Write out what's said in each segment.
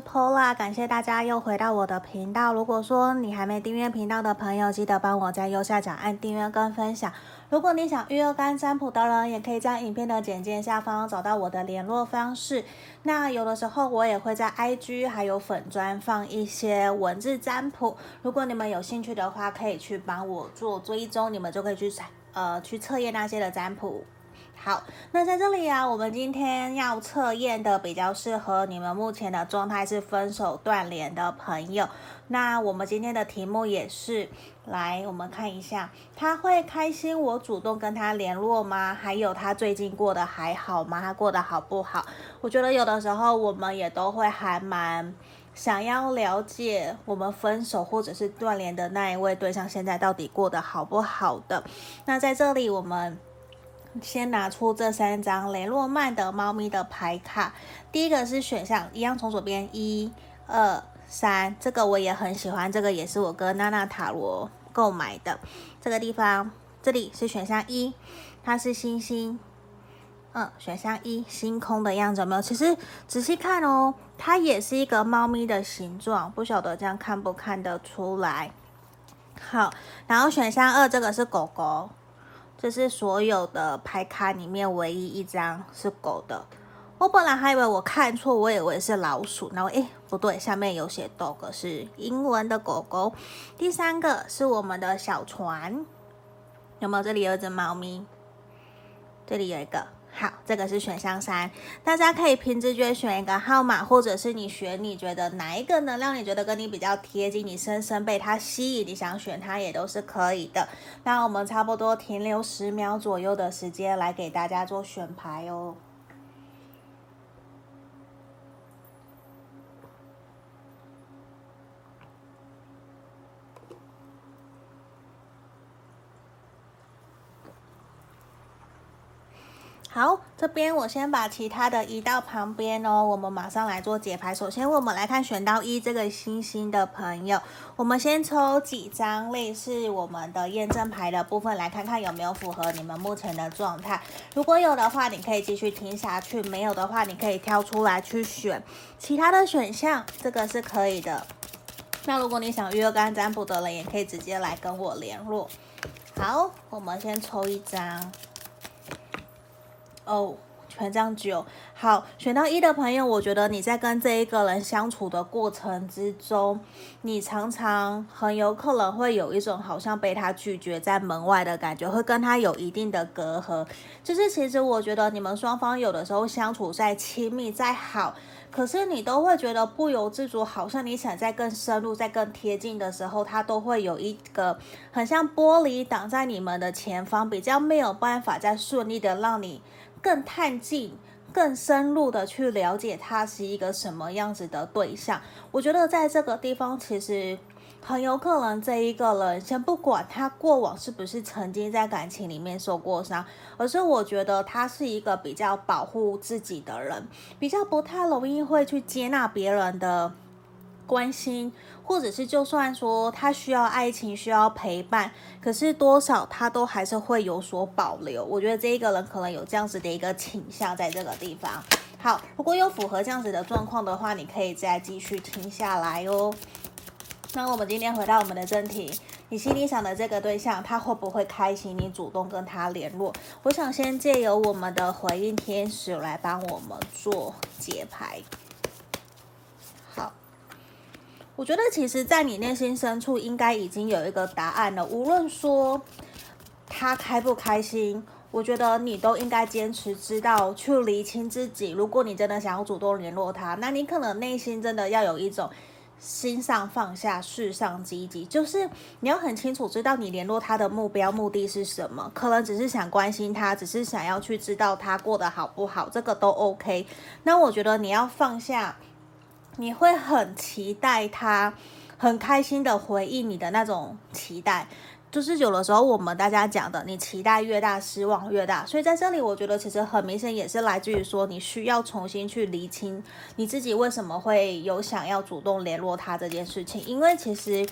Pola，感谢大家又回到我的频道。如果说你还没订阅频道的朋友，记得帮我在右下角按订阅跟分享。如果你想预约干占卜的人，也可以在影片的简介下方找到我的联络方式。那有的时候我也会在 IG 还有粉专放一些文字占卜，如果你们有兴趣的话，可以去帮我做追踪，你们就可以去测呃去测验那些的占卜。好，那在这里啊，我们今天要测验的比较适合你们目前的状态是分手断联的朋友。那我们今天的题目也是，来我们看一下，他会开心我主动跟他联络吗？还有他最近过得还好吗？他过得好不好？我觉得有的时候我们也都会还蛮想要了解我们分手或者是断联的那一位对象现在到底过得好不好的。那在这里我们。先拿出这三张雷诺曼的猫咪的牌卡，第一个是选项，一样从左边，一、二、三，这个我也很喜欢，这个也是我跟娜娜塔罗购买的。这个地方，这里是选项一，它是星星，嗯，选项一，星空的样子有没有？其实仔细看哦，它也是一个猫咪的形状，不晓得这样看不看得出来？好，然后选项二，这个是狗狗。这是所有的牌卡里面唯一一张是狗的。我本来还以为我看错，我以为是老鼠。然后诶，不对，下面有写 dog 是英文的狗狗。第三个是我们的小船，有没有？这里有一只猫咪，这里有一个。好，这个是选项三，大家可以凭直觉选一个号码，或者是你选你觉得哪一个能量你觉得跟你比较贴近，你深深被它吸引，你想选它也都是可以的。那我们差不多停留十秒左右的时间来给大家做选牌哦。好，这边我先把其他的移到旁边哦。我们马上来做解牌。首先，我们来看选到一这个星星的朋友，我们先抽几张类似我们的验证牌的部分，来看看有没有符合你们目前的状态。如果有的话，你可以继续听下去；没有的话，你可以挑出来去选其他的选项，这个是可以的。那如果你想预约干占卜的人，也可以直接来跟我联络。好，我们先抽一张。哦，权杖九，好，选到一的朋友，我觉得你在跟这一个人相处的过程之中，你常常很有可能会有一种好像被他拒绝在门外的感觉，会跟他有一定的隔阂。就是其实我觉得你们双方有的时候相处再亲密再好，可是你都会觉得不由自主，好像你想再更深入、再更贴近的时候，他都会有一个很像玻璃挡在你们的前方，比较没有办法再顺利的让你。更探近、更深入的去了解他是一个什么样子的对象，我觉得在这个地方其实很有可能这一个人，先不管他过往是不是曾经在感情里面受过伤，而是我觉得他是一个比较保护自己的人，比较不太容易会去接纳别人的关心。或者是就算说他需要爱情，需要陪伴，可是多少他都还是会有所保留。我觉得这一个人可能有这样子的一个倾向在这个地方。好，如果有符合这样子的状况的话，你可以再继续听下来哦。那我们今天回到我们的正题，你心里想的这个对象，他会不会开心？你主动跟他联络？我想先借由我们的回应天使来帮我们做解牌。我觉得其实，在你内心深处，应该已经有一个答案了。无论说他开不开心，我觉得你都应该坚持知道去厘清自己。如果你真的想要主动联络他，那你可能内心真的要有一种心上放下，事上积极，就是你要很清楚知道你联络他的目标目的是什么。可能只是想关心他，只是想要去知道他过得好不好，这个都 OK。那我觉得你要放下。你会很期待他很开心的回应你的那种期待，就是有的时候我们大家讲的，你期待越大，失望越大。所以在这里，我觉得其实很明显也是来自于说，你需要重新去厘清你自己为什么会有想要主动联络他这件事情，因为其实。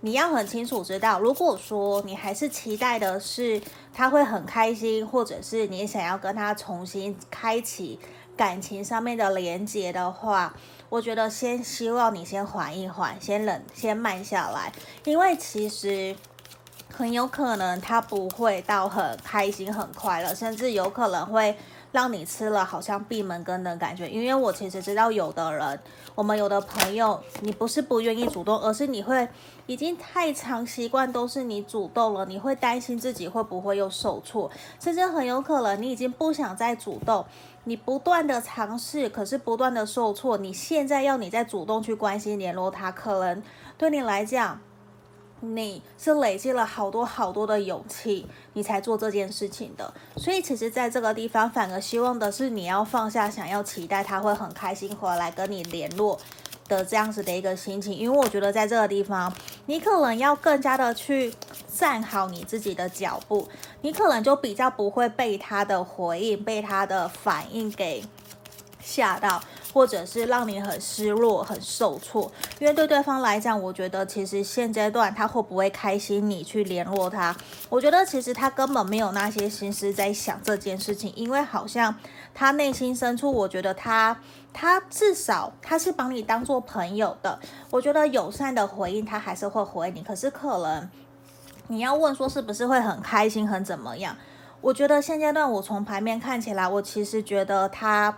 你要很清楚知道，如果说你还是期待的是他会很开心，或者是你想要跟他重新开启感情上面的连接的话，我觉得先希望你先缓一缓，先冷，先慢下来，因为其实。很有可能他不会到很开心、很快乐，甚至有可能会让你吃了好像闭门羹的感觉。因为我其实知道有的人，我们有的朋友，你不是不愿意主动，而是你会已经太长习惯都是你主动了，你会担心自己会不会又受挫，甚至很有可能你已经不想再主动，你不断的尝试，可是不断的受挫。你现在要你再主动去关心联络他，可能对你来讲。你是累积了好多好多的勇气，你才做这件事情的。所以其实，在这个地方，反而希望的是你要放下想要期待他会很开心回来跟你联络的这样子的一个心情。因为我觉得在这个地方，你可能要更加的去站好你自己的脚步，你可能就比较不会被他的回应、被他的反应给吓到。或者是让你很失落、很受挫，因为对对方来讲，我觉得其实现阶段他会不会开心你去联络他？我觉得其实他根本没有那些心思在想这件事情，因为好像他内心深处，我觉得他他至少他是把你当做朋友的。我觉得友善的回应他还是会回你，可是可能你要问说是不是会很开心、很怎么样？我觉得现阶段我从牌面看起来，我其实觉得他。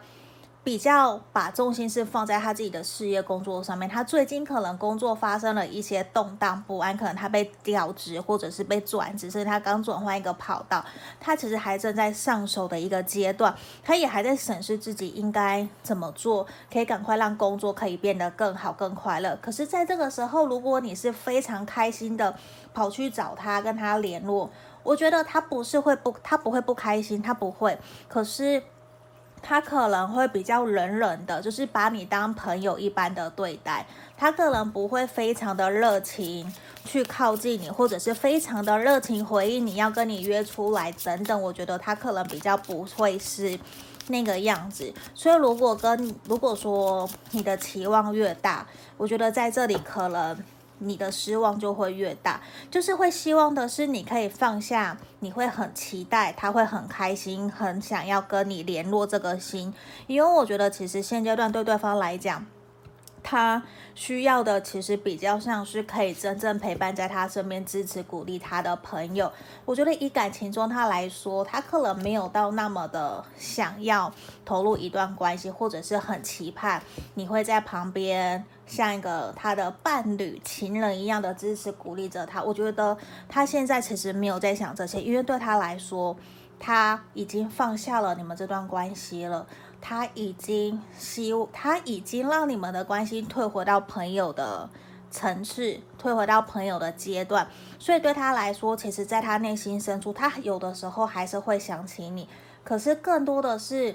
比较把重心是放在他自己的事业工作上面，他最近可能工作发生了一些动荡不安，可能他被调职或者是被转职，是他刚转换一个跑道，他其实还正在上手的一个阶段，他也还在审视自己应该怎么做，可以赶快让工作可以变得更好更快乐。可是，在这个时候，如果你是非常开心的跑去找他跟他联络，我觉得他不是会不，他不会不开心，他不会，可是。他可能会比较冷冷的，就是把你当朋友一般的对待。他可能不会非常的热情去靠近你，或者是非常的热情回应你要跟你约出来等等。我觉得他可能比较不会是那个样子。所以如果跟如果说你的期望越大，我觉得在这里可能。你的失望就会越大，就是会希望的是你可以放下，你会很期待，他会很开心，很想要跟你联络这个心，因为我觉得其实现阶段对对方来讲。他需要的其实比较像是可以真正陪伴在他身边、支持鼓励他的朋友。我觉得以感情中他来说，他可能没有到那么的想要投入一段关系，或者是很期盼你会在旁边像一个他的伴侣、情人一样的支持鼓励着他。我觉得他现在其实没有在想这些，因为对他来说，他已经放下了你们这段关系了。他已经希，他已经让你们的关系退回到朋友的层次，退回到朋友的阶段。所以对他来说，其实在他内心深处，他有的时候还是会想起你。可是更多的是，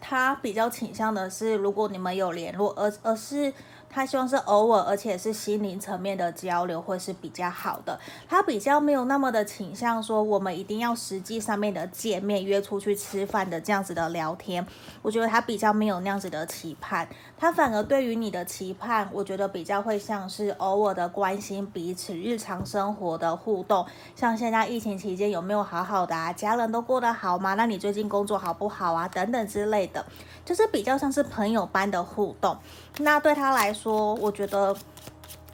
他比较倾向的是，如果你们有联络，而而是。他希望是偶尔，而且是心灵层面的交流会是比较好的。他比较没有那么的倾向说，我们一定要实际上面的见面、约出去吃饭的这样子的聊天。我觉得他比较没有那样子的期盼。他反而对于你的期盼，我觉得比较会像是偶尔的关心彼此日常生活的互动。像现在疫情期间有没有好好的啊？家人都过得好吗？那你最近工作好不好啊？等等之类的，就是比较像是朋友般的互动。那对他来说，说我觉得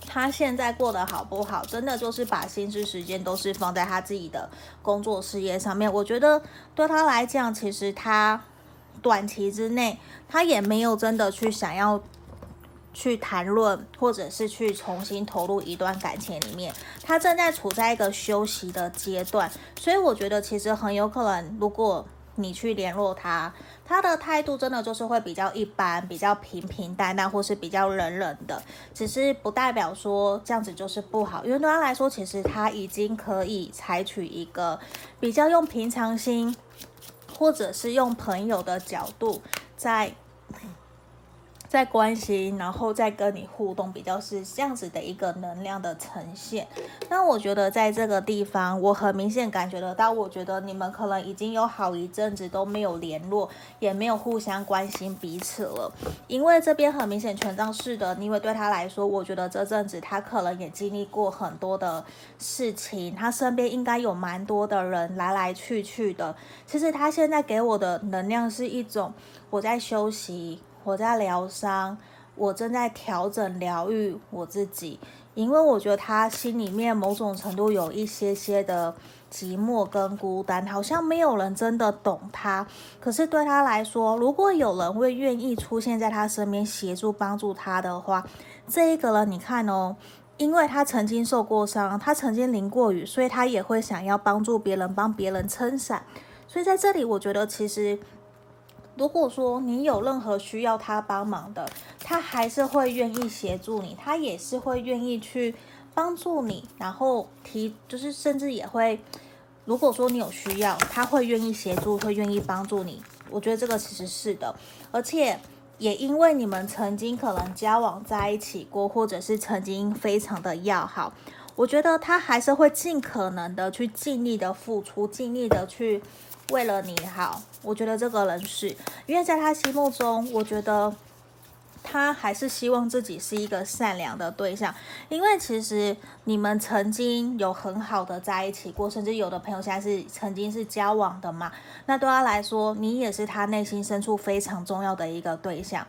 他现在过得好不好，真的就是把心思时间都是放在他自己的工作事业上面。我觉得对他来讲，其实他短期之内他也没有真的去想要去谈论，或者是去重新投入一段感情里面。他正在处在一个休息的阶段，所以我觉得其实很有可能，如果你去联络他。他的态度真的就是会比较一般，比较平平淡淡，或是比较冷冷的。只是不代表说这样子就是不好，因为对他来说，其实他已经可以采取一个比较用平常心，或者是用朋友的角度在在关心，然后再跟你互动，比较是这样子的一个能量的呈现。那我觉得在这个地方，我很明显感觉得到，我觉得你们可能已经有好一阵子都没有联络，也没有互相关心彼此了。因为这边很明显权杖四的，因为对他来说，我觉得这阵子他可能也经历过很多的事情，他身边应该有蛮多的人来来去去的。其实他现在给我的能量是一种我在休息。我在疗伤，我正在调整疗愈我自己，因为我觉得他心里面某种程度有一些些的寂寞跟孤单，好像没有人真的懂他。可是对他来说，如果有人会愿意出现在他身边协助帮助他的话，这一个人你看哦，因为他曾经受过伤，他曾经淋过雨，所以他也会想要帮助别人，帮别人撑伞。所以在这里，我觉得其实。如果说你有任何需要他帮忙的，他还是会愿意协助你，他也是会愿意去帮助你，然后提就是甚至也会，如果说你有需要，他会愿意协助，会愿意帮助你。我觉得这个其实是的，而且也因为你们曾经可能交往在一起过，或者是曾经非常的要好，我觉得他还是会尽可能的去尽力的付出，尽力的去。为了你好，我觉得这个人是因为在他心目中，我觉得他还是希望自己是一个善良的对象。因为其实你们曾经有很好的在一起过，甚至有的朋友现在是曾经是交往的嘛。那对他来说，你也是他内心深处非常重要的一个对象。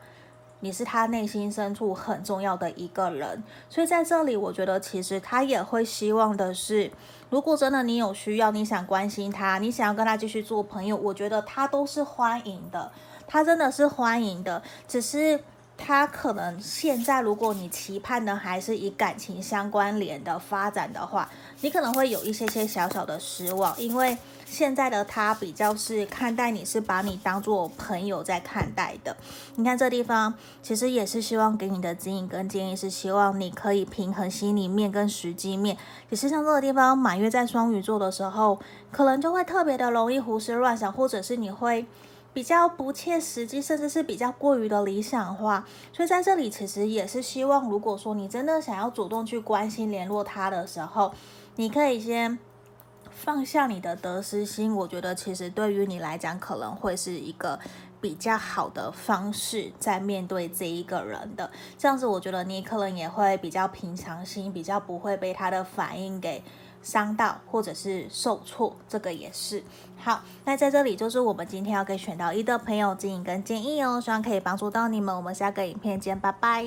你是他内心深处很重要的一个人，所以在这里，我觉得其实他也会希望的是，如果真的你有需要，你想关心他，你想要跟他继续做朋友，我觉得他都是欢迎的，他真的是欢迎的，只是。他可能现在，如果你期盼的还是以感情相关联的发展的话，你可能会有一些些小小的失望，因为现在的他比较是看待你是把你当做朋友在看待的。你看这地方，其实也是希望给你的指引跟建议是希望你可以平衡心里面跟实际面。也是像这个地方，满月在双鱼座的时候，可能就会特别的容易胡思乱想，或者是你会。比较不切实际，甚至是比较过于的理想化，所以在这里其实也是希望，如果说你真的想要主动去关心联络他的时候，你可以先放下你的得失心。我觉得其实对于你来讲，可能会是一个比较好的方式，在面对这一个人的这样子，我觉得你可能也会比较平常心，比较不会被他的反应给。伤到或者是受挫，这个也是好。那在这里就是我们今天要给选到一的朋友指引跟建议哦，希望可以帮助到你们。我们下个影片见，拜拜。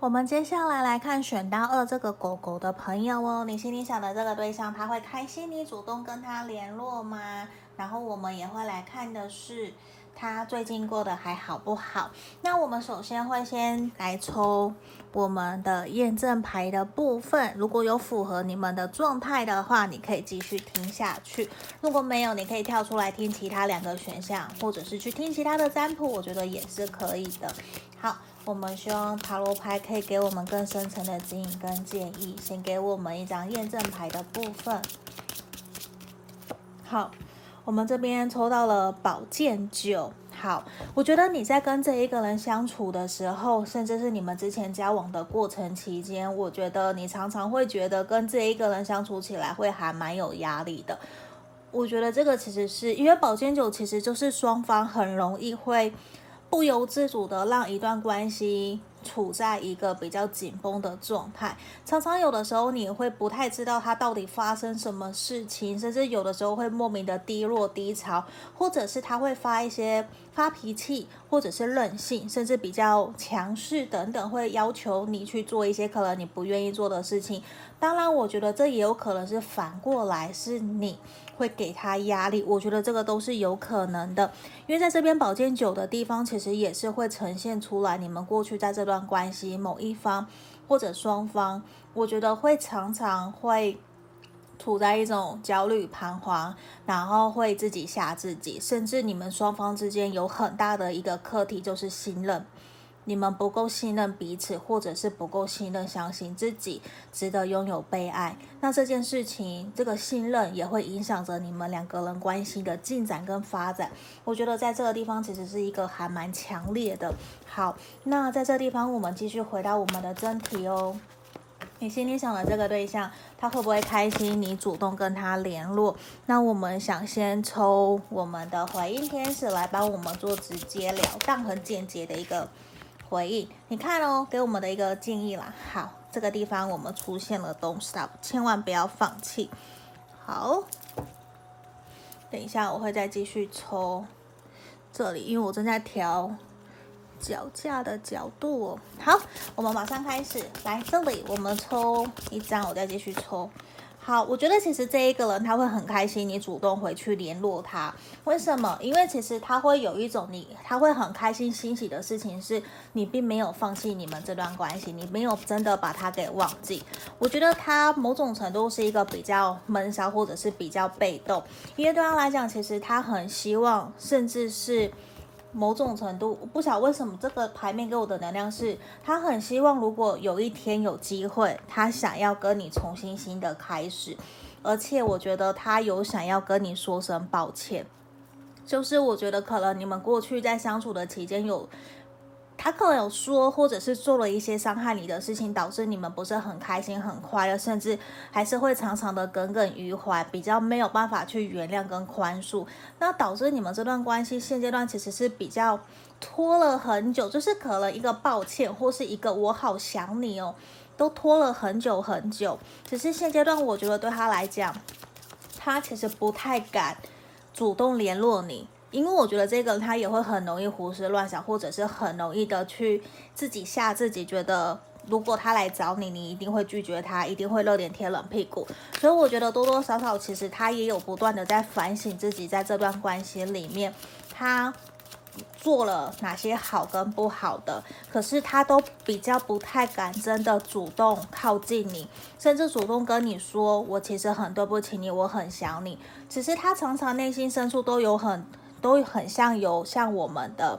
我们接下来来看选到二这个狗狗的朋友哦，你心里想的这个对象，他会开心你主动跟他联络吗？然后我们也会来看的是。他最近过得还好不好？那我们首先会先来抽我们的验证牌的部分，如果有符合你们的状态的话，你可以继续听下去；如果没有，你可以跳出来听其他两个选项，或者是去听其他的占卜，我觉得也是可以的。好，我们希望塔罗牌可以给我们更深层的指引跟建议。先给我们一张验证牌的部分。好。我们这边抽到了宝剑九，好，我觉得你在跟这一个人相处的时候，甚至是你们之前交往的过程期间，我觉得你常常会觉得跟这一个人相处起来会还蛮有压力的。我觉得这个其实是因为宝剑九其实就是双方很容易会不由自主的让一段关系。处在一个比较紧绷的状态，常常有的时候你会不太知道它到底发生什么事情，甚至有的时候会莫名的低落低潮，或者是他会发一些发脾气，或者是任性，甚至比较强势等等，会要求你去做一些可能你不愿意做的事情。当然，我觉得这也有可能是反过来是你。会给他压力，我觉得这个都是有可能的，因为在这边宝剑九的地方，其实也是会呈现出来你们过去在这段关系某一方或者双方，我觉得会常常会处在一种焦虑彷徨，然后会自己吓自己，甚至你们双方之间有很大的一个课题就是信任。你们不够信任彼此，或者是不够信任，相信自己值得拥有被爱。那这件事情，这个信任也会影响着你们两个人关系的进展跟发展。我觉得在这个地方其实是一个还蛮强烈的。好，那在这地方，我们继续回到我们的真题哦。你心里想的这个对象，他会不会开心？你主动跟他联络？那我们想先抽我们的回应天使来帮我们做直接了当、很简洁的一个。回应，你看哦，给我们的一个建议啦。好，这个地方我们出现了 Don't stop，千万不要放弃。好，等一下我会再继续抽这里，因为我正在调脚架的角度哦。好，我们马上开始，来这里我们抽一张，我再继续抽。好，我觉得其实这一个人他会很开心，你主动回去联络他，为什么？因为其实他会有一种你，他会很开心欣喜的事情是，你并没有放弃你们这段关系，你没有真的把他给忘记。我觉得他某种程度是一个比较闷骚或者是比较被动，因为对他来讲，其实他很希望，甚至是。某种程度，我不晓得为什么这个牌面给我的能量是，他很希望如果有一天有机会，他想要跟你重新新的开始，而且我觉得他有想要跟你说声抱歉，就是我觉得可能你们过去在相处的期间有。他可能有说，或者是做了一些伤害你的事情，导致你们不是很开心、很快乐，甚至还是会常常的耿耿于怀，比较没有办法去原谅跟宽恕。那导致你们这段关系现阶段其实是比较拖了很久，就是可能一个抱歉，或是一个我好想你哦，都拖了很久很久。只是现阶段，我觉得对他来讲，他其实不太敢主动联络你。因为我觉得这个他也会很容易胡思乱想，或者是很容易的去自己吓自己，觉得如果他来找你，你一定会拒绝他，一定会热脸贴冷屁股。所以我觉得多多少少其实他也有不断的在反省自己，在这段关系里面他做了哪些好跟不好的，可是他都比较不太敢真的主动靠近你，甚至主动跟你说我其实很对不起你，我很想你。只是他常常内心深处都有很。都很像有像我们的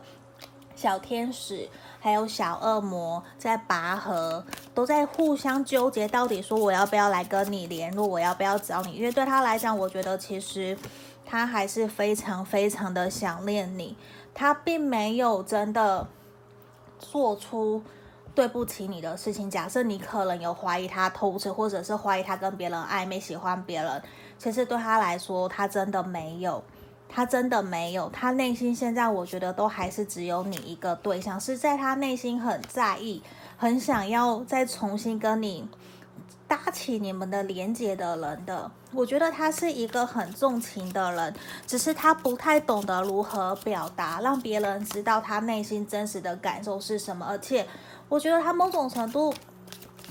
小天使，还有小恶魔在拔河，都在互相纠结，到底说我要不要来跟你联络，我要不要找你？因为对他来讲，我觉得其实他还是非常非常的想念你，他并没有真的做出对不起你的事情。假设你可能有怀疑他偷吃，或者是怀疑他跟别人暧昧，喜欢别人，其实对他来说，他真的没有。他真的没有，他内心现在我觉得都还是只有你一个对象，是在他内心很在意，很想要再重新跟你搭起你们的连接的人的。我觉得他是一个很重情的人，只是他不太懂得如何表达，让别人知道他内心真实的感受是什么。而且我觉得他某种程度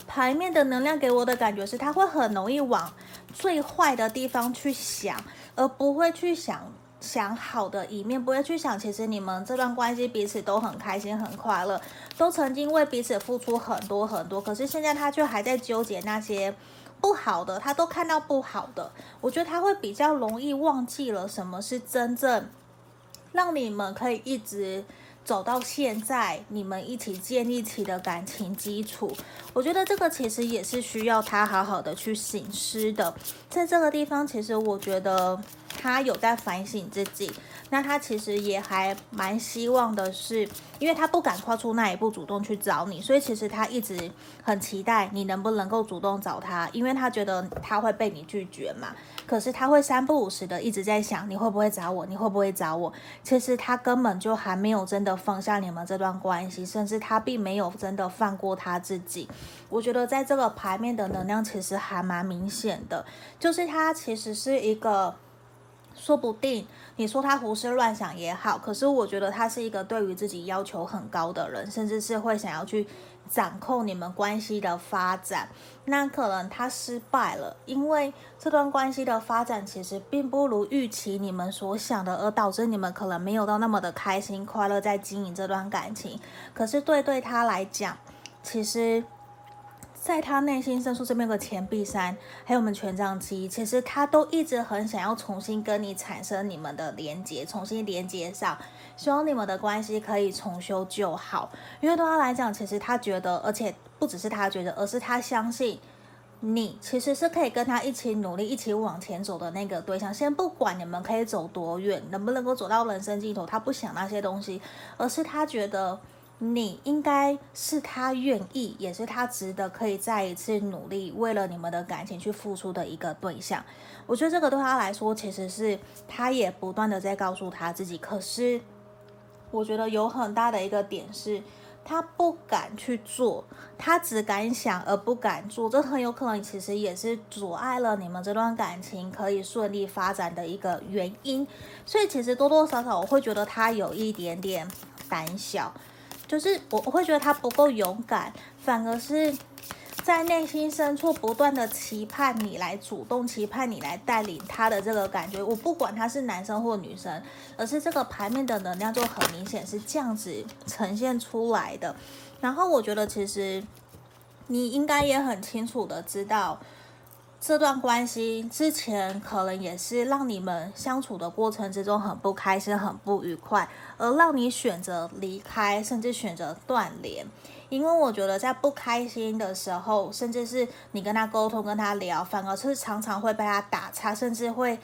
牌面的能量给我的感觉是，他会很容易往最坏的地方去想，而不会去想。想好的一面，不会去想，其实你们这段关系彼此都很开心、很快乐，都曾经为彼此付出很多很多。可是现在他却还在纠结那些不好的，他都看到不好的。我觉得他会比较容易忘记了什么是真正让你们可以一直走到现在，你们一起建立起的感情基础。我觉得这个其实也是需要他好好的去省思的。在这个地方，其实我觉得。他有在反省自己，那他其实也还蛮希望的是，因为他不敢跨出那一步主动去找你，所以其实他一直很期待你能不能够主动找他，因为他觉得他会被你拒绝嘛。可是他会三不五时的一直在想，你会不会找我？你会不会找我？其实他根本就还没有真的放下你们这段关系，甚至他并没有真的放过他自己。我觉得在这个牌面的能量其实还蛮明显的，就是他其实是一个。说不定你说他胡思乱想也好，可是我觉得他是一个对于自己要求很高的人，甚至是会想要去掌控你们关系的发展。那可能他失败了，因为这段关系的发展其实并不如预期你们所想的，而导致你们可能没有到那么的开心快乐在经营这段感情。可是对对他来讲，其实。在他内心深处这边有个钱币三，还有我们权杖七，其实他都一直很想要重新跟你产生你们的连接，重新连接上，希望你们的关系可以重修旧好。因为对他来讲，其实他觉得，而且不只是他觉得，而是他相信你其实是可以跟他一起努力、一起往前走的那个对象。先不管你们可以走多远，能不能够走到人生尽头，他不想那些东西，而是他觉得。你应该是他愿意，也是他值得可以再一次努力，为了你们的感情去付出的一个对象。我觉得这个对他来说，其实是他也不断的在告诉他自己。可是，我觉得有很大的一个点是，他不敢去做，他只敢想而不敢做，这很有可能其实也是阻碍了你们这段感情可以顺利发展的一个原因。所以，其实多多少少我会觉得他有一点点胆小。就是我我会觉得他不够勇敢，反而是在内心深处不断的期盼你来主动，期盼你来带领他的这个感觉。我不管他是男生或女生，而是这个牌面的能量就很明显是这样子呈现出来的。然后我觉得其实你应该也很清楚的知道。这段关系之前可能也是让你们相处的过程之中很不开心、很不愉快，而让你选择离开，甚至选择断联。因为我觉得在不开心的时候，甚至是你跟他沟通、跟他聊，反而是常常会被他打岔，甚至会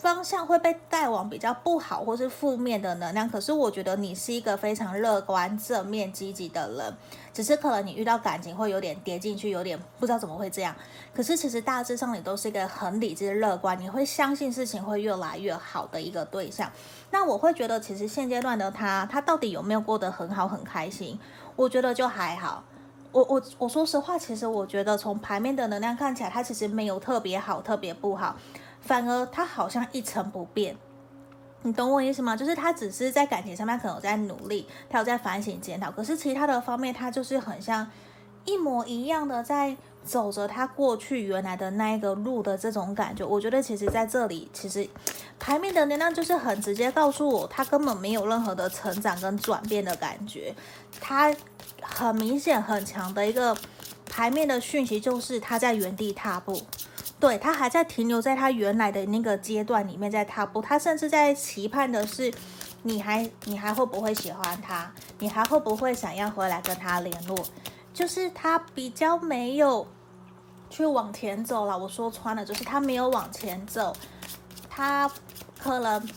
方向会被带往比较不好或是负面的能量。可是我觉得你是一个非常乐观、正面、积极的人。只是可能你遇到感情会有点跌进去，有点不知道怎么会这样。可是其实大致上你都是一个很理智、乐观，你会相信事情会越来越好的一个对象。那我会觉得，其实现阶段的他，他到底有没有过得很好、很开心？我觉得就还好。我我我说实话，其实我觉得从牌面的能量看起来，他其实没有特别好、特别不好，反而他好像一成不变。你懂我意思吗？就是他只是在感情上面可能有在努力，他有在反省检讨，可是其他的方面他就是很像一模一样的在走着他过去原来的那一个路的这种感觉。我觉得其实在这里，其实牌面的能量就是很直接告诉我，他根本没有任何的成长跟转变的感觉。他很明显很强的一个牌面的讯息就是他在原地踏步。对，他还在停留在他原来的那个阶段里面，在踏步。他甚至在期盼的是，你还你还会不会喜欢他？你还会不会想要回来跟他联络？就是他比较没有去往前走了。我说穿了，就是他没有往前走，他可能。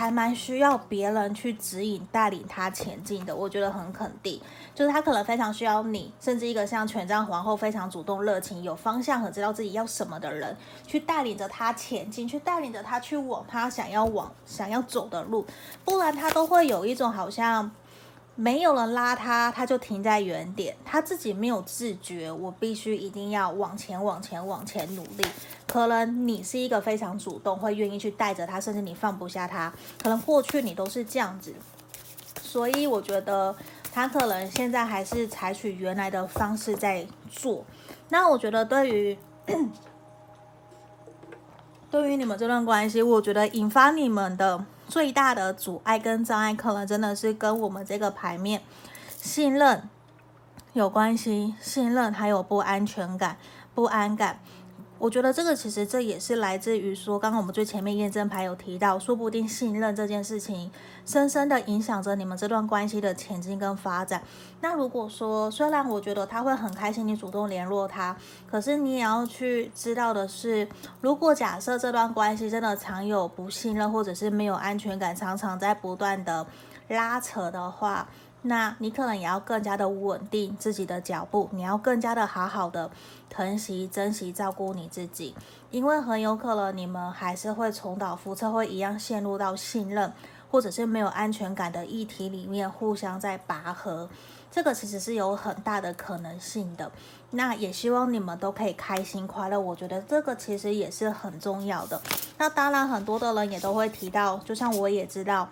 还蛮需要别人去指引、带领他前进的，我觉得很肯定。就是他可能非常需要你，甚至一个像权杖皇后非常主动、热情、有方向和知道自己要什么的人，去带领着他前进，去带领着他去往他想要往、想要走的路。不然他都会有一种好像。没有人拉他，他就停在原点，他自己没有自觉。我必须一定要往前、往前、往前努力。可能你是一个非常主动，会愿意去带着他，甚至你放不下他。可能过去你都是这样子，所以我觉得他可能现在还是采取原来的方式在做。那我觉得对于 对于你们这段关系，我觉得引发你们的。最大的阻碍跟障碍，可能真的是跟我们这个牌面信任有关系。信任还有不安全感、不安感。我觉得这个其实这也是来自于说，刚刚我们最前面验证牌有提到，说不定信任这件事情深深的影响着你们这段关系的前进跟发展。那如果说，虽然我觉得他会很开心你主动联络他，可是你也要去知道的是，如果假设这段关系真的常有不信任或者是没有安全感，常常在不断的拉扯的话。那你可能也要更加的稳定自己的脚步，你要更加的好好的疼惜、珍惜、照顾你自己，因为很有可能你们还是会重蹈覆辙，会一样陷入到信任或者是没有安全感的议题里面，互相在拔河。这个其实是有很大的可能性的。那也希望你们都可以开心快乐，我觉得这个其实也是很重要的。那当然，很多的人也都会提到，就像我也知道。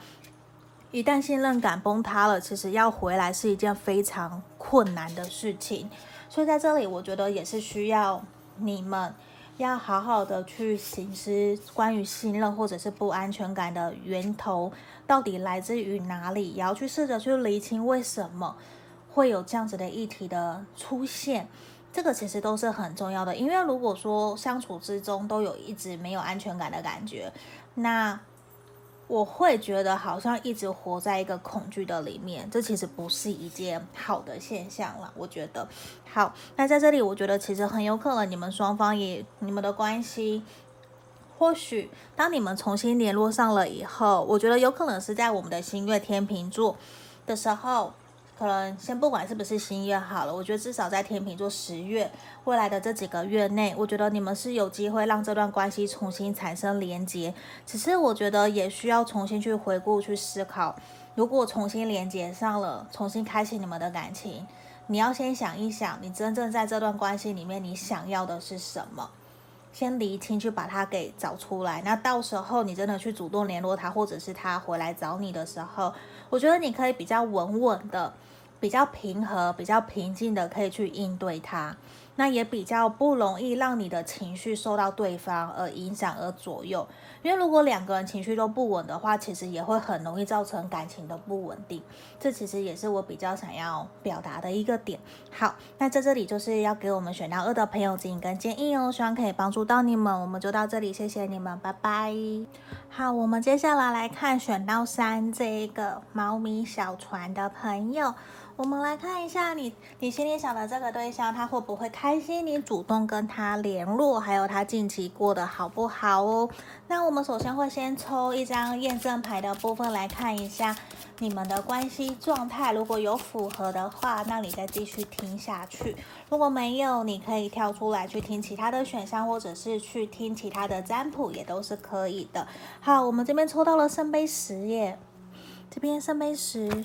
一旦信任感崩塌了，其实要回来是一件非常困难的事情。所以在这里，我觉得也是需要你们要好好的去省思关于信任或者是不安全感的源头到底来自于哪里，也要去试着去厘清为什么会有这样子的议题的出现，这个其实都是很重要的。因为如果说相处之中都有一直没有安全感的感觉，那我会觉得好像一直活在一个恐惧的里面，这其实不是一件好的现象了。我觉得，好，那在这里，我觉得其实很有可能你们双方也你们的关系，或许当你们重新联络上了以后，我觉得有可能是在我们的新月天秤座的时候。可能先不管是不是新月好了，我觉得至少在天秤座十月未来的这几个月内，我觉得你们是有机会让这段关系重新产生连接。只是我觉得也需要重新去回顾、去思考，如果重新连接上了，重新开启你们的感情，你要先想一想，你真正在这段关系里面你想要的是什么？先厘清，去把它给找出来。那到时候你真的去主动联络他，或者是他回来找你的时候，我觉得你可以比较稳稳的。比较平和、比较平静的，可以去应对它，那也比较不容易让你的情绪受到对方而影响而左右。因为如果两个人情绪都不稳的话，其实也会很容易造成感情的不稳定。这其实也是我比较想要表达的一个点。好，那在这里就是要给我们选到二的朋友指引跟建议哦，希望可以帮助到你们。我们就到这里，谢谢你们，拜拜。好，我们接下来来看选到三这一个猫咪小船的朋友。我们来看一下你，你心里想的这个对象，他会不会开心？你主动跟他联络，还有他近期过得好不好哦？那我们首先会先抽一张验证牌的部分来看一下你们的关系状态。如果有符合的话，那你再继续听下去；如果没有，你可以跳出来去听其他的选项，或者是去听其他的占卜，也都是可以的。好，我们这边抽到了圣杯十耶，这边圣杯十。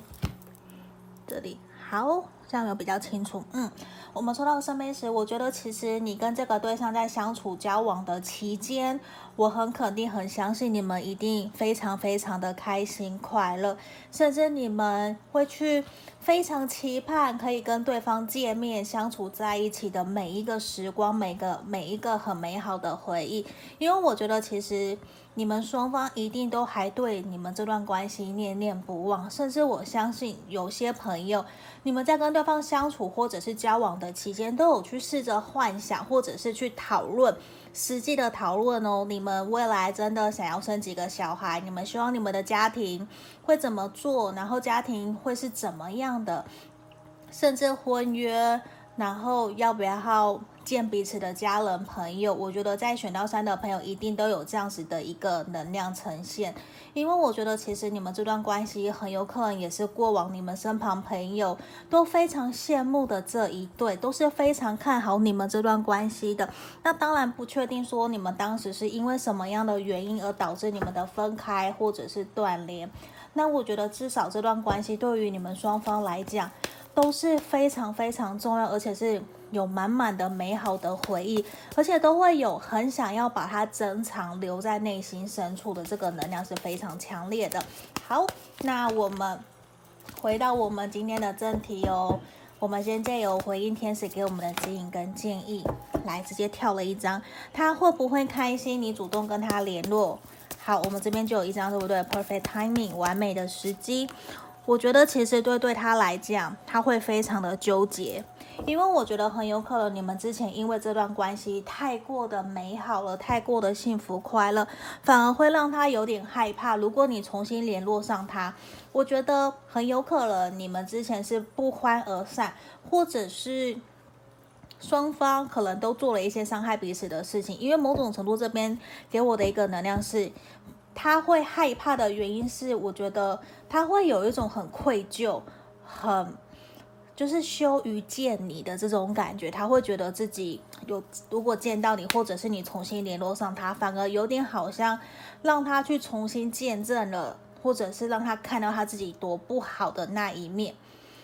这里好，这样有比较清楚。嗯，我们说到圣杯时，我觉得其实你跟这个对象在相处交往的期间，我很肯定、很相信你们一定非常非常的开心快乐，甚至你们会去非常期盼可以跟对方见面、相处在一起的每一个时光、每个每一个很美好的回忆。因为我觉得其实。你们双方一定都还对你们这段关系念念不忘，甚至我相信有些朋友，你们在跟对方相处或者是交往的期间，都有去试着幻想，或者是去讨论，实际的讨论哦。你们未来真的想要生几个小孩？你们希望你们的家庭会怎么做？然后家庭会是怎么样的？甚至婚约。然后要不要见彼此的家人朋友？我觉得在选到三的朋友一定都有这样子的一个能量呈现，因为我觉得其实你们这段关系很有可能也是过往你们身旁朋友都非常羡慕的这一对，都是非常看好你们这段关系的。那当然不确定说你们当时是因为什么样的原因而导致你们的分开或者是断联。那我觉得至少这段关系对于你们双方来讲。都是非常非常重要，而且是有满满的美好的回忆，而且都会有很想要把它珍藏留在内心深处的这个能量是非常强烈的。好，那我们回到我们今天的正题哦。我们先借由回应天使给我们的指引跟建议，来直接跳了一张，他会不会开心？你主动跟他联络。好，我们这边就有一张，对不对？Perfect timing，完美的时机。我觉得其实对对他来讲，他会非常的纠结，因为我觉得很有可能你们之前因为这段关系太过的美好了，太过的幸福快乐，反而会让他有点害怕。如果你重新联络上他，我觉得很有可能你们之前是不欢而散，或者是双方可能都做了一些伤害彼此的事情。因为某种程度这边给我的一个能量是。他会害怕的原因是，我觉得他会有一种很愧疚、很就是羞于见你的这种感觉。他会觉得自己有如果见到你，或者是你重新联络上他，反而有点好像让他去重新见证了，或者是让他看到他自己多不好的那一面。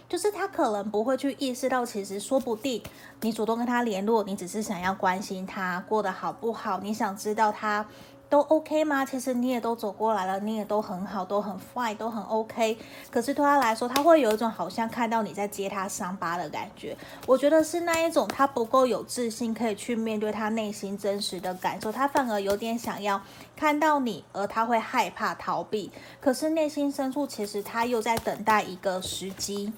就是他可能不会去意识到，其实说不定你主动跟他联络，你只是想要关心他过得好不好，你想知道他。都 OK 吗？其实你也都走过来了，你也都很好，都很 fine，都很 OK。可是对他来说，他会有一种好像看到你在揭他伤疤的感觉。我觉得是那一种他不够有自信，可以去面对他内心真实的感受。他反而有点想要看到你，而他会害怕逃避。可是内心深处，其实他又在等待一个时机。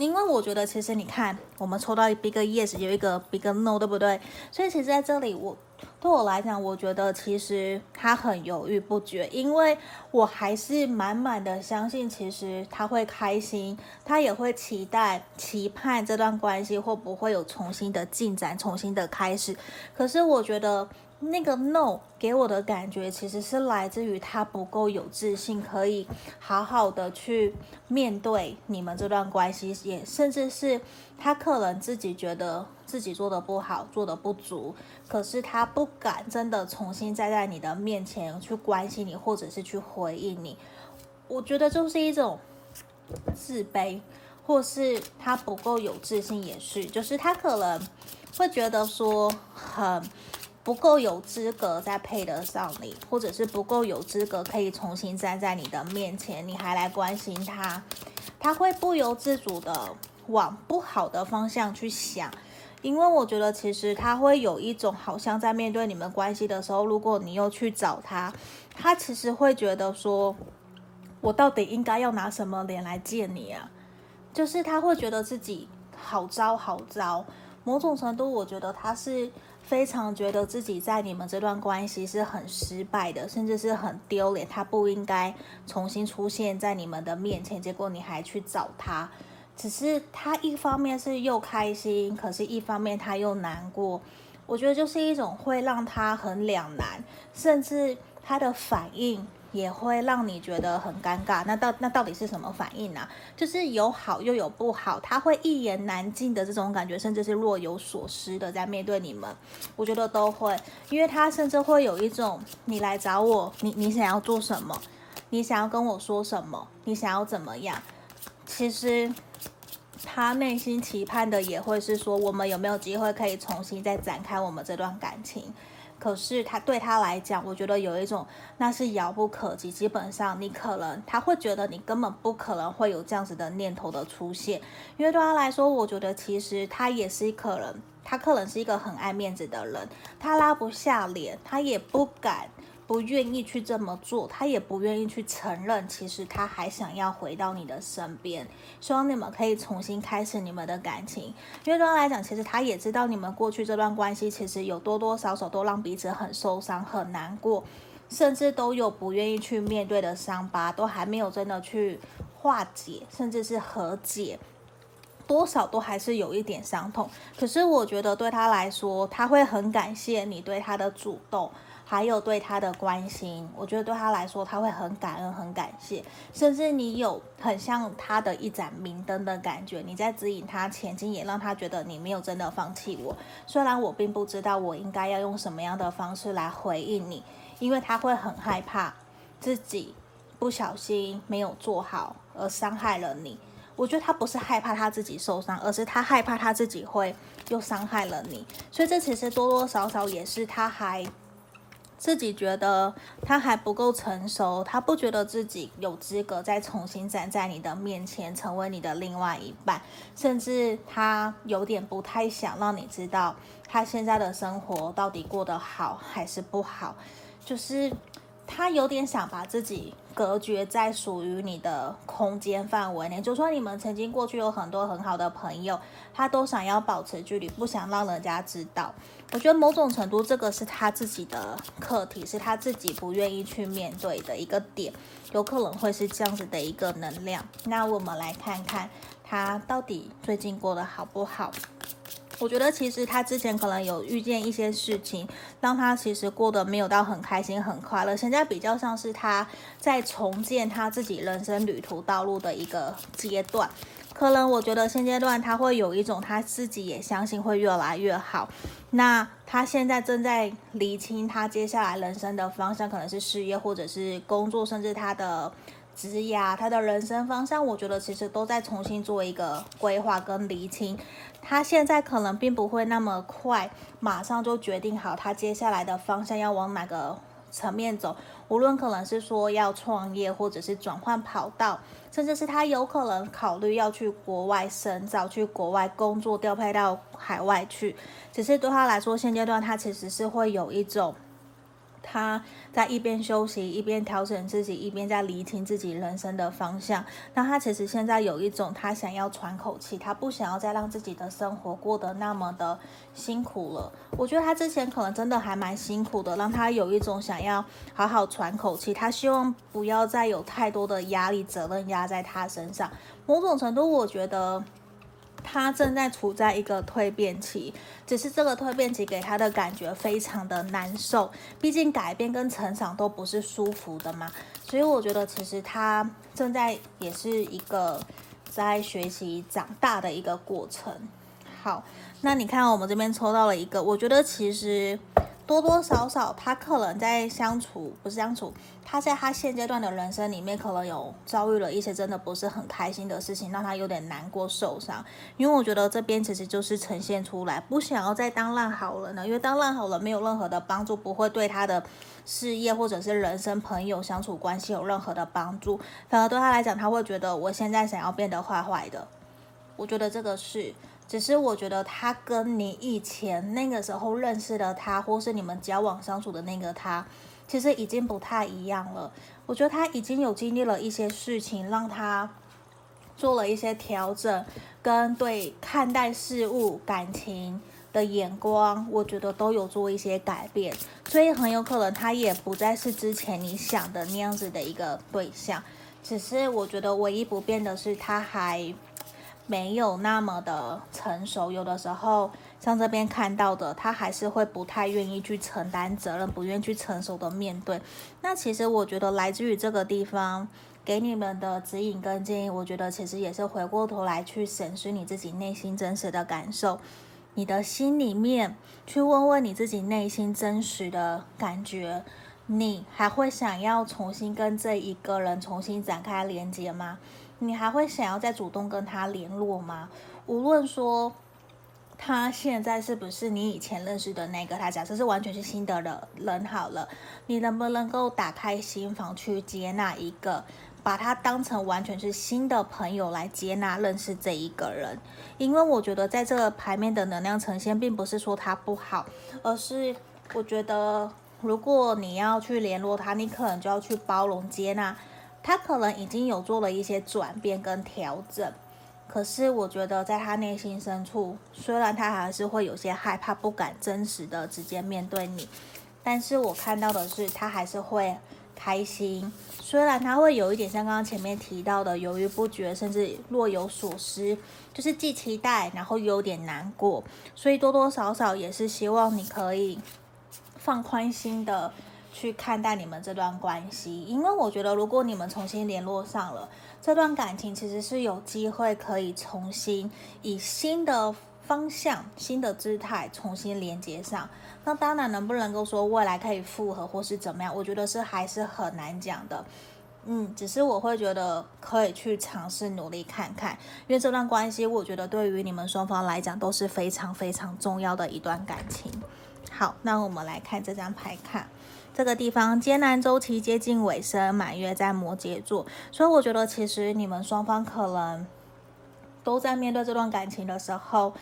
因为我觉得其实你看，我们抽到一 big yes，有一个 big no，对不对？所以其实在这里我。对我来讲，我觉得其实他很犹豫不决，因为我还是满满的相信，其实他会开心，他也会期待、期盼这段关系会不会有重新的进展、重新的开始。可是我觉得。那个 no 给我的感觉，其实是来自于他不够有自信，可以好好的去面对你们这段关系，也甚至是他可能自己觉得自己做的不好，做的不足，可是他不敢真的重新再在你的面前去关心你，或者是去回应你。我觉得就是一种自卑，或是他不够有自信，也是，就是他可能会觉得说很。不够有资格再配得上你，或者是不够有资格可以重新站在你的面前，你还来关心他，他会不由自主的往不好的方向去想，因为我觉得其实他会有一种好像在面对你们关系的时候，如果你又去找他，他其实会觉得说，我到底应该要拿什么脸来见你啊？就是他会觉得自己好糟好糟，某种程度我觉得他是。非常觉得自己在你们这段关系是很失败的，甚至是很丢脸。他不应该重新出现在你们的面前，结果你还去找他。只是他一方面是又开心，可是一方面他又难过。我觉得就是一种会让他很两难，甚至他的反应。也会让你觉得很尴尬，那到那到底是什么反应呢？就是有好又有不好，他会一言难尽的这种感觉，甚至是若有所思的在面对你们，我觉得都会，因为他甚至会有一种你来找我，你你想要做什么？你想要跟我说什么？你想要怎么样？其实他内心期盼的也会是说，我们有没有机会可以重新再展开我们这段感情？可是他对他来讲，我觉得有一种那是遥不可及。基本上，你可能他会觉得你根本不可能会有这样子的念头的出现，因为对他来说，我觉得其实他也是可能，他可能是一个很爱面子的人，他拉不下脸，他也不敢。不愿意去这么做，他也不愿意去承认，其实他还想要回到你的身边，希望你们可以重新开始你们的感情。因为对他来讲，其实他也知道你们过去这段关系，其实有多多少少都让彼此很受伤、很难过，甚至都有不愿意去面对的伤疤，都还没有真的去化解，甚至是和解，多少都还是有一点伤痛。可是我觉得对他来说，他会很感谢你对他的主动。还有对他的关心，我觉得对他来说，他会很感恩、很感谢，甚至你有很像他的一盏明灯的感觉，你在指引他前进，也让他觉得你没有真的放弃我。虽然我并不知道我应该要用什么样的方式来回应你，因为他会很害怕自己不小心没有做好而伤害了你。我觉得他不是害怕他自己受伤，而是他害怕他自己会又伤害了你。所以这其实多多少少也是他还。自己觉得他还不够成熟，他不觉得自己有资格再重新站在你的面前，成为你的另外一半，甚至他有点不太想让你知道他现在的生活到底过得好还是不好，就是。他有点想把自己隔绝在属于你的空间范围内，就说你们曾经过去有很多很好的朋友，他都想要保持距离，不想让人家知道。我觉得某种程度这个是他自己的课题，是他自己不愿意去面对的一个点，有可能会是这样子的一个能量。那我们来看看他到底最近过得好不好。我觉得其实他之前可能有遇见一些事情，让他其实过得没有到很开心、很快乐。现在比较像是他在重建他自己人生旅途道路的一个阶段。可能我觉得现阶段他会有一种他自己也相信会越来越好。那他现在正在厘清他接下来人生的方向，可能是事业或者是工作，甚至他的。职涯，他的人生方向，我觉得其实都在重新做一个规划跟厘清。他现在可能并不会那么快，马上就决定好他接下来的方向要往哪个层面走。无论可能是说要创业，或者是转换跑道，甚至是他有可能考虑要去国外深造，去国外工作，调配到海外去。只是对他来说，现阶段他其实是会有一种。他在一边休息，一边调整自己，一边在厘清自己人生的方向。那他其实现在有一种，他想要喘口气，他不想要再让自己的生活过得那么的辛苦了。我觉得他之前可能真的还蛮辛苦的，让他有一种想要好好喘口气。他希望不要再有太多的压力、责任压在他身上。某种程度，我觉得。他正在处在一个蜕变期，只是这个蜕变期给他的感觉非常的难受。毕竟改变跟成长都不是舒服的嘛，所以我觉得其实他正在也是一个在学习长大的一个过程。好，那你看我们这边抽到了一个，我觉得其实。多多少少，他可能在相处，不是相处，他在他现阶段的人生里面，可能有遭遇了一些真的不是很开心的事情，让他有点难过、受伤。因为我觉得这边其实就是呈现出来，不想要再当烂好人了，因为当烂好人没有任何的帮助，不会对他的事业或者是人生、朋友相处关系有任何的帮助，反而对他来讲，他会觉得我现在想要变得坏坏的。我觉得这个是。只是我觉得他跟你以前那个时候认识的他，或是你们交往相处的那个他，其实已经不太一样了。我觉得他已经有经历了一些事情，让他做了一些调整，跟对看待事物、感情的眼光，我觉得都有做一些改变。所以很有可能他也不再是之前你想的那样子的一个对象。只是我觉得唯一不变的是，他还。没有那么的成熟，有的时候像这边看到的，他还是会不太愿意去承担责任，不愿意去成熟的面对。那其实我觉得来自于这个地方给你们的指引跟建议，我觉得其实也是回过头来去审视你自己内心真实的感受，你的心里面去问问你自己内心真实的感觉，你还会想要重新跟这一个人重新展开连接吗？你还会想要再主动跟他联络吗？无论说他现在是不是你以前认识的那个他，假设是完全是新的人人好了，你能不能够打开心房去接纳一个，把他当成完全是新的朋友来接纳认识这一个人？因为我觉得在这个牌面的能量呈现，并不是说他不好，而是我觉得如果你要去联络他，你可能就要去包容接纳。他可能已经有做了一些转变跟调整，可是我觉得在他内心深处，虽然他还是会有些害怕，不敢真实的直接面对你，但是我看到的是他还是会开心。虽然他会有一点像刚刚前面提到的犹豫不决，甚至若有所思，就是既期待，然后有点难过，所以多多少少也是希望你可以放宽心的。去看待你们这段关系，因为我觉得，如果你们重新联络上了，这段感情其实是有机会可以重新以新的方向、新的姿态重新连接上。那当然，能不能够说未来可以复合或是怎么样，我觉得是还是很难讲的。嗯，只是我会觉得可以去尝试努力看看，因为这段关系，我觉得对于你们双方来讲都是非常非常重要的一段感情。好，那我们来看这张牌卡。这个地方艰难周期接近尾声，满月在摩羯座，所以我觉得其实你们双方可能都在面对这段感情的时候，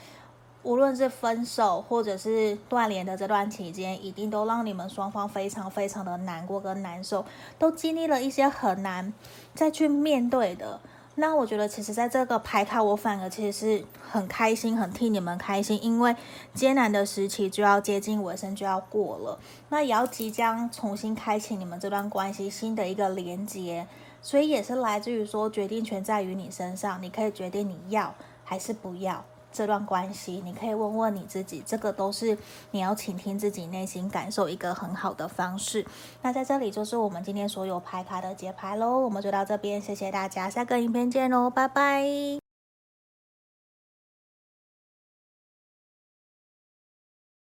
无论是分手或者是断联的这段期间，一定都让你们双方非常非常的难过跟难受，都经历了一些很难再去面对的。那我觉得，其实在这个牌卡，我反而其实是很开心，很替你们开心，因为艰难的时期就要接近尾声，就要过了，那也要即将重新开启你们这段关系新的一个连接，所以也是来自于说，决定权在于你身上，你可以决定你要还是不要。这段关系，你可以问问你自己，这个都是你要倾听自己内心感受一个很好的方式。那在这里就是我们今天所有牌卡的解牌喽，我们就到这边，谢谢大家，下个影片见喽，拜拜。